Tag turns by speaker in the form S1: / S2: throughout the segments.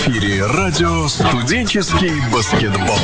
S1: эфире радио «Студенческий баскетбол».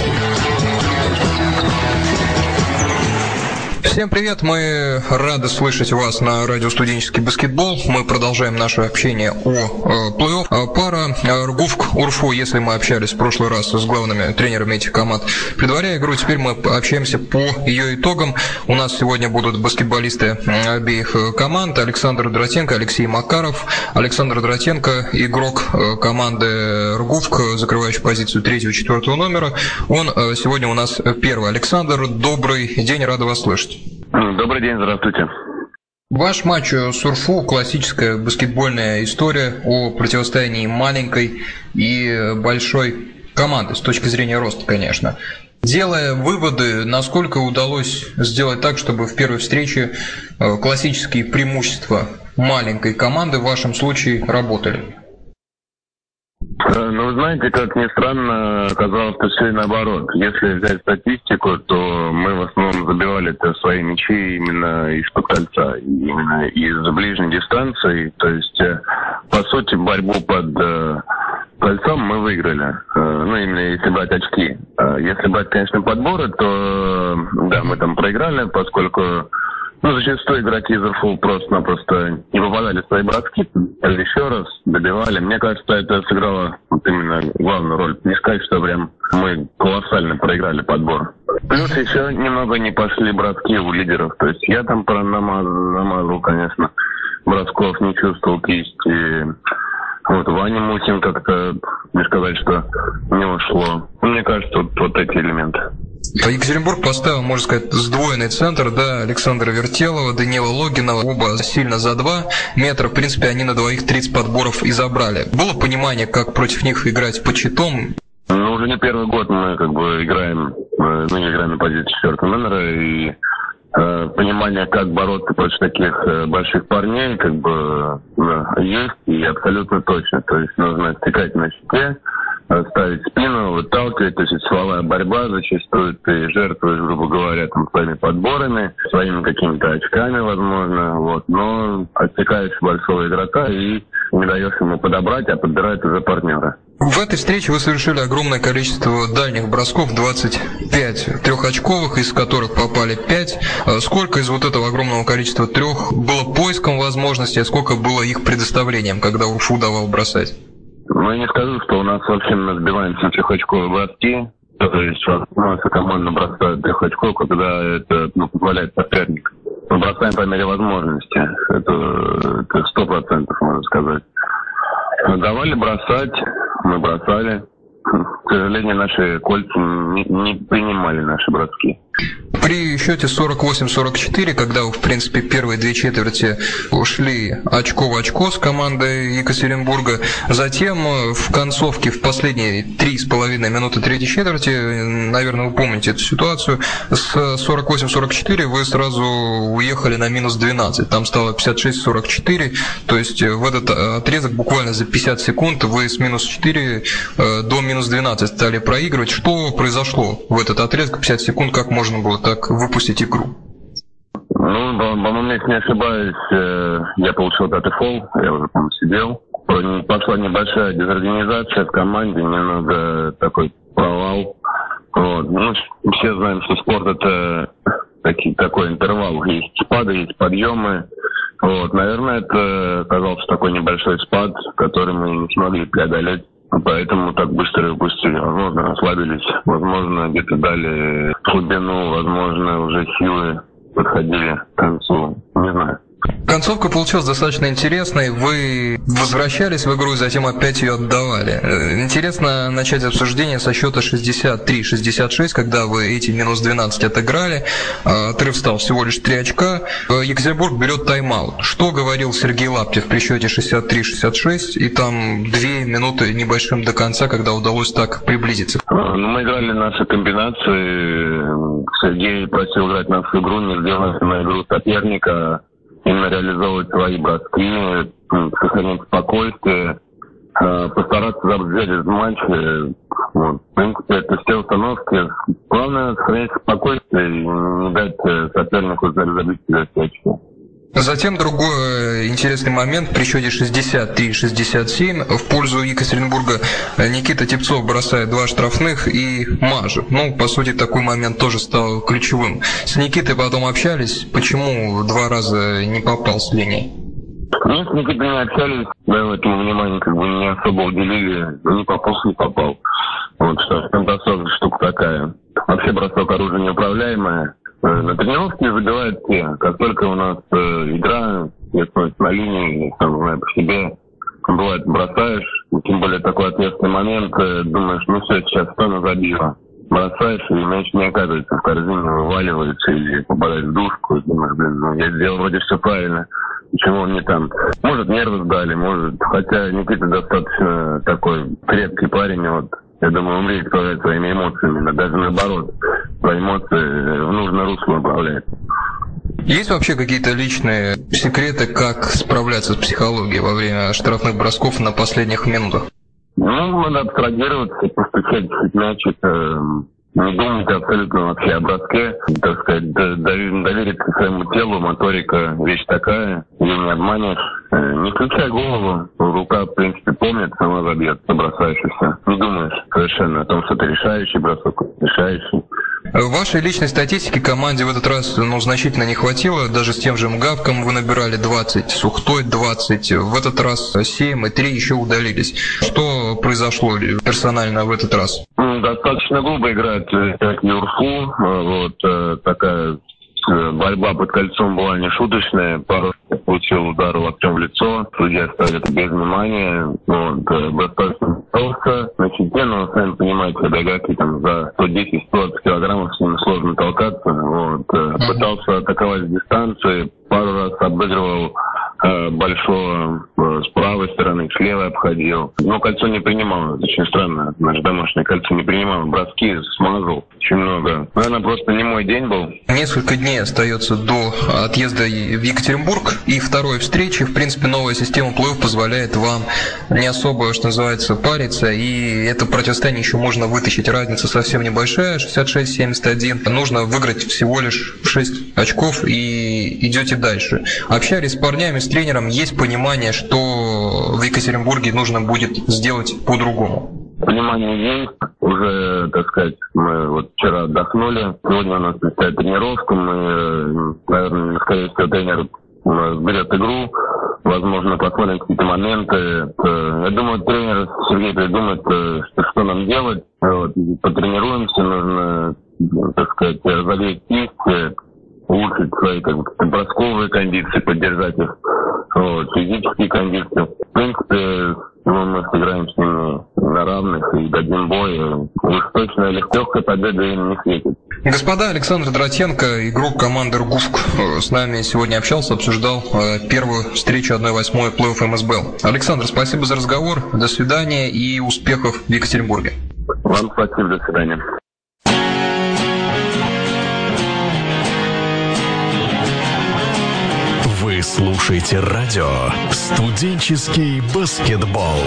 S2: Всем привет, мы рады слышать вас на радио «Студенческий баскетбол». Мы продолжаем наше общение о э, плей-офф. А пара э, Ргувк Урфу, если мы общались в прошлый раз с главными тренерами этих команд, предваряя игру, теперь мы общаемся по ее итогам. У нас сегодня будут баскетболисты обеих э, команд. Александр Дратенко, Алексей Макаров. Александр Дратенко, игрок э, команды Ргувк, закрывающий позицию третьего и четвертого номера. Он э, сегодня у нас первый. Александр, добрый день, рада вас слышать.
S3: Добрый день, здравствуйте.
S2: Ваш матч Сурфу – классическая баскетбольная история о противостоянии маленькой и большой команды, с точки зрения роста, конечно. Делая выводы, насколько удалось сделать так, чтобы в первой встрече э, классические преимущества маленькой команды в вашем случае работали?
S3: Э, ну, вы знаете, как ни странно, оказалось, что все наоборот. Если взять статистику, то мы в основном забивали свои мячи именно из-под кольца, именно из ближней дистанции. То есть, э, по сути, борьбу под э, кольцом мы выиграли. Ну, именно если брать очки. Если брать, конечно, подборы, то да, мы там проиграли, поскольку ну, зачастую игроки из РФУ просто-напросто не попадали в свои броски, или еще раз, добивали. Мне кажется, это сыграло вот именно главную роль. Не сказать, что прям мы колоссально проиграли подбор. Плюс еще немного не пошли броски у лидеров. То есть я там намазал, намазал конечно, бросков не чувствовал кисти. Вот, Ваня Мутин как-то, не сказать, что не ушло. Мне кажется, вот, вот эти элементы.
S2: Екатеринбург поставил, можно сказать, сдвоенный центр, да, Александра Вертелова, Данила Логинова, оба сильно за два метра, в принципе, они на двоих 30 подборов и забрали. Было понимание, как против них играть по читом?
S3: Ну, уже не первый год мы как бы играем, мы не играем на позиции четвертого номера, и э, понимание, как бороться против таких э, больших парней, как бы э, есть и абсолютно точно. То есть нужно стекать на щите, ставить спину, выталкивать, то есть силовая борьба зачастую ты жертвуешь, грубо говоря, там, своими подборами, своими какими-то очками, возможно, вот, но отсекаешь большого игрока и не даешь ему подобрать, а подбирает уже партнера.
S2: В этой встрече вы совершили огромное количество дальних бросков, 25 трехочковых, из которых попали 5. А сколько из вот этого огромного количества трех было поиском возможностей, а сколько было их предоставлением, когда Урфу давал бросать?
S3: Ну, я не скажу, что у нас вообще мы сбиваемся трехочковые броски. То есть наша команда бросает трехочковку, когда это ну, позволяет соперник. Мы бросаем по мере возможности. Это сто процентов, можно сказать. Мы давали бросать, мы бросали. К сожалению, наши кольца не, не принимали наши броски.
S2: При счете 48-44, когда в принципе первые две четверти ушли очко в очко с командой Екатеринбурга, затем э, в концовке, в последние три с половиной минуты третьей четверти, наверное, вы помните эту ситуацию, с 48-44 вы сразу уехали на минус 12, там стало 56-44, то есть э, в этот э, отрезок буквально за 50 секунд вы с минус 4 до минус 12 стали проигрывать. Что произошло в этот отрезок 50 секунд, как можно можно было так выпустить игру?
S3: Ну, по-моему, если не ошибаюсь, э, я получил пятый фол, я уже там сидел. Пошла небольшая дезорганизация в команде, немного такой провал. Вот. Ну, все знаем, что спорт это такие, такой интервал. Есть спады, есть подъемы. Вот. Наверное, это оказался такой небольшой спад, который мы не смогли преодолеть. Поэтому так быстро выпустили. Возможно, ослабились, возможно, где-то дали глубину, возможно, уже силы подходили к концу. Не знаю.
S2: Концовка получилась достаточно интересной. Вы возвращались в игру и затем опять ее отдавали. Э, интересно начать обсуждение со счета 63-66, когда вы эти минус 12 отыграли. А, отрыв стал всего лишь 3 очка. Э, Екатеринбург берет тайм-аут. Что говорил Сергей Лаптев при счете 63-66 и там 2 минуты небольшим до конца, когда удалось так приблизиться?
S3: Ну, мы играли наши комбинации. Сергей просил играть нашу игру, не сделать на игру соперника реализовывать свои броски, сохранять спокойствие, э, постараться матч. Э, вот. В принципе, это все установки. Главное сохранять спокойствие и не дать э, сопернику забить себя очки.
S2: Затем другой интересный момент при счете 63-67 в пользу Екатеринбурга Никита Тепцов бросает два штрафных и мажет. Ну, по сути, такой момент тоже стал ключевым. С Никитой потом общались, почему два раза не попал с линии?
S3: Ну, с Никитой не общались, да, этому внимание как бы не особо уделили, не попал, не попал. Вот что, бросок штука такая. Вообще бросок оружие неуправляемое. Э, на тренировке забивают все. Как только у нас э, игра, если на линии, там, знаю, по себе, бывает бросаешь, тем более такой ответственный момент, э, думаешь, ну все, сейчас сторону забила. Бросаешь, и мяч не оказывается в корзине, вываливается или попадает в душку, и думаешь, блин, ну я сделал вроде все правильно. Почему он не там? Может, нервы сдали, может. Хотя Никита достаточно такой крепкий парень, вот я думаю, умеет управлять своими эмоциями, даже наоборот, свои эмоции в нужное русло управляет.
S2: Есть вообще какие-то личные секреты, как справляться с психологией во время штрафных бросков на последних минутах?
S3: Ну, надо абстрагироваться, постучать мячик, э, не думать абсолютно вообще о броске, так сказать, довериться своему телу, моторика вещь такая, ее не обманешь. Э, не включай голову, рука, в принципе, помнит, сама забьет, все. Не думаешь совершенно о том, что это решающий бросок, решающий.
S2: В вашей личной статистике команде в этот раз ну, значительно не хватило. Даже с тем же МГАВком вы набирали 20, Сухтой 20. В этот раз 7 и 3 еще удалились. Что произошло персонально в этот раз?
S3: Достаточно грубо играет как Юрфу. Вот э, такая Э, борьба под кольцом была не шуточная. Пару получил удар локтем в лицо. Судья ставит без внимания. Вот, достаточно толсто. На щите, но, сами понимаете, Дагаки там за 110-120 килограммов с ним сложно толкаться. Вот. Э, пытался атаковать с дистанции. Пару раз обыгрывал Э, большого э, с правой стороны, с левой обходил. Но кольцо не принимал. Это очень странно. Наше домашнее кольцо не принимал. Броски смазал очень много. Наверное, просто не мой день был.
S2: Несколько дней остается до отъезда в Екатеринбург и второй встречи. В принципе, новая система плей позволяет вам не особо, что называется, париться. И это противостояние еще можно вытащить. Разница совсем небольшая, 66-71. Нужно выиграть всего лишь 6 очков и идете дальше. Общались с парнями, с тренером есть понимание, что в Екатеринбурге нужно будет сделать по-другому?
S3: Понимание есть. Уже, так сказать, мы вот вчера отдохнули. Сегодня у нас предстоит тренировка. Мы, наверное, скорее всего, тренер нас берет игру. Возможно, посмотрим какие-то моменты. Я думаю, тренер Сергей придумает, э, что, что нам делать. Вот, потренируемся, нужно, так сказать, разогреть кисть, улучшить свои как бы, бросковые кондиции, поддержать их, вот, физические кондиции. В принципе, ну, мы сыграем с ними на равных и дадим бой. Уж точно легкой победы им не светит.
S2: Господа, Александр Дратенко, игрок команды «Ргуфк», э, с нами сегодня общался, обсуждал э, первую встречу 1-8 плей-офф МСБЛ. Александр, спасибо за разговор, до свидания и успехов в Екатеринбурге.
S3: Вам спасибо, до свидания.
S1: Вы слушаете радио «Студенческий баскетбол».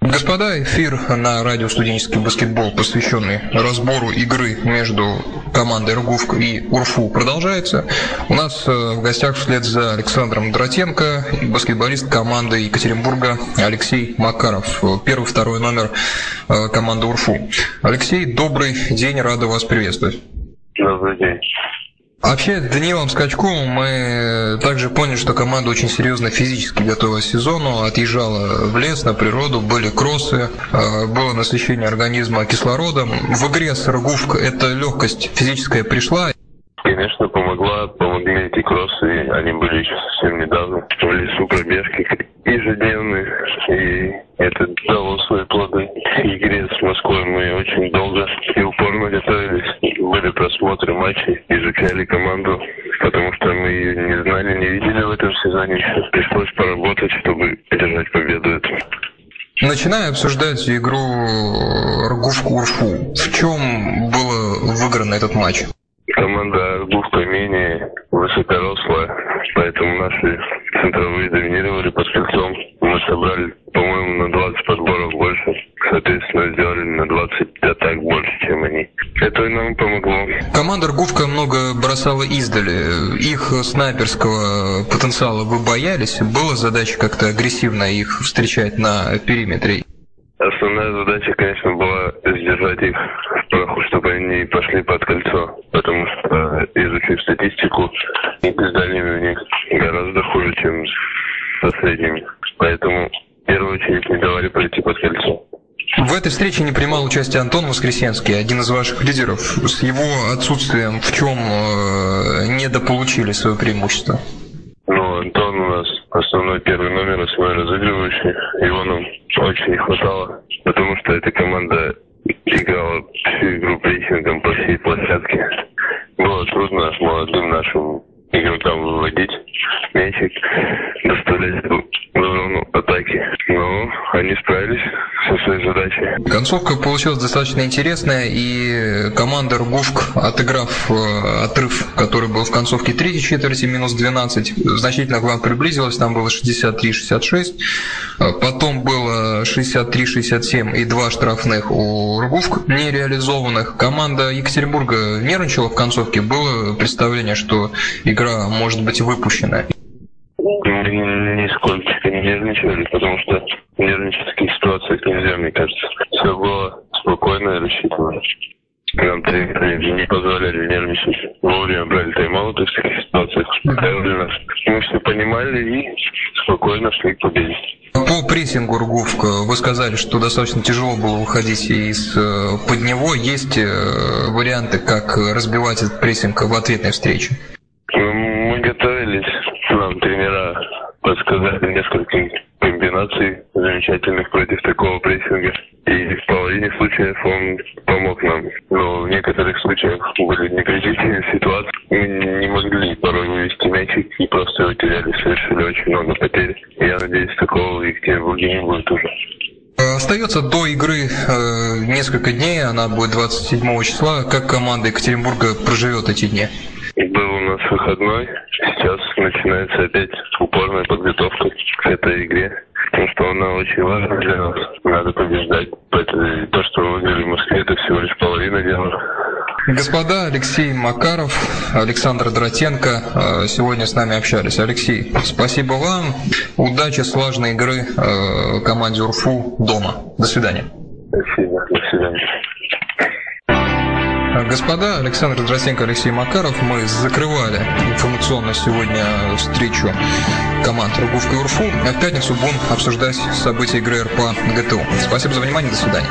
S2: Господа, эфир на радио «Студенческий баскетбол», посвященный разбору игры между командой «Ргувк» и «Урфу» продолжается. У нас э, в гостях вслед за Александром Дратенко баскетболист команды Екатеринбурга Алексей Макаров. Первый, второй номер э, команды «Урфу». Алексей, добрый день, рада вас приветствовать.
S3: Добрый день.
S2: Вообще, Данилом Скачковым мы также поняли, что команда очень серьезно физически готовилась к сезону, отъезжала в лес, на природу, были кроссы, а, было насыщение организма кислородом. В игре с Ргувк эта легкость физическая пришла?
S3: Конечно, помогла, помогли эти кроссы, они были еще совсем недавно в лесу пробежки ежедневные, и это дало свои плоды. В игре с Москвой мы очень долго и просмотры матчей, изучали команду, потому что мы ее не знали, не видели в этом сезоне. Пришлось поработать, чтобы одержать победу эту.
S2: Начиная обсуждать игру Ргувку-Урфу, в чем было выиграно этот матч?
S3: Команда Гуфка менее высокорослая, поэтому наши центровые доминировали под кольцом. Мы собрали, по-моему, на 20 подборов больше. Соответственно, сделали на 20 атак больше, чем они. Это нам помогло.
S2: Команда Ргувка много бросала издали. Их снайперского потенциала вы боялись? Была задача как-то агрессивно их встречать на периметре?
S4: Основная задача, конечно, была сдержать их в праху, чтобы они пошли под кольцо. Потому что, изучив статистику, с дальними у них гораздо хуже, чем со средними. Поэтому в первую очередь не давали пройти под кольцо.
S2: В этой встрече не принимал участие Антон Воскресенский, один из ваших лидеров. С его отсутствием в чем э, недополучили свое преимущество?
S4: Ну, Антон у нас основной первый номер, основной разыгрывающий. Его нам очень не хватало, потому что эта команда играла всю игру прессингом по всей площадке. Было трудно молодым нашим игрокам выводить мячик, задачей.
S2: Концовка получилась достаточно интересная, и команда Ргушк, отыграв э, отрыв, который был в концовке третьей четверти, минус 12, значительно к вам приблизилась, там было 63-66, потом было 63-67 и два штрафных у Ргушк нереализованных. Команда Екатеринбурга нервничала в концовке, было представление, что игра может быть выпущена.
S4: Нисколько нервничали, потому что нервничать в таких ситуациях нельзя, мне кажется. Все было спокойно и рассчитано. Нам тренеры не позволяли нервничать. Вовремя брали тайм-ауты в таких ситуациях, успокаивали нас. Мы все понимали и спокойно шли к победе.
S2: По прессингу Ргувка вы сказали, что достаточно тяжело было выходить из э, под него. Есть э, варианты, как разбивать этот прессинг в ответной встрече?
S4: Подсказали несколько комбинаций замечательных против такого прессинга. И в половине случаев он помог нам. Но в некоторых случаях были некритичные ситуации. Мы не могли порой вывести мячик и просто его теряли, совершили очень много потерь. Я надеюсь, такого в Екатеринбурге не будет уже.
S2: Остается до игры э, несколько дней, она будет 27 числа. Как команда Екатеринбурга проживет эти дни?
S4: Нас выходной, сейчас начинается опять упорная подготовка к этой игре, потому что она очень важна для нас. Надо побеждать. То, что мы выиграли в Москве, это всего лишь половина дела.
S2: Господа, Алексей Макаров, Александр Дротенко э, сегодня с нами общались. Алексей, спасибо вам. Удачи, слаженной игры э, команде УРФУ дома. До свидания.
S4: Спасибо. До свидания.
S2: Господа, Александр Дросенко, Алексей Макаров, мы закрывали информационно сегодня встречу команд Руговка и УРФУ. А в пятницу будем обсуждать события игры РПА ГТУ. Спасибо за внимание, до свидания.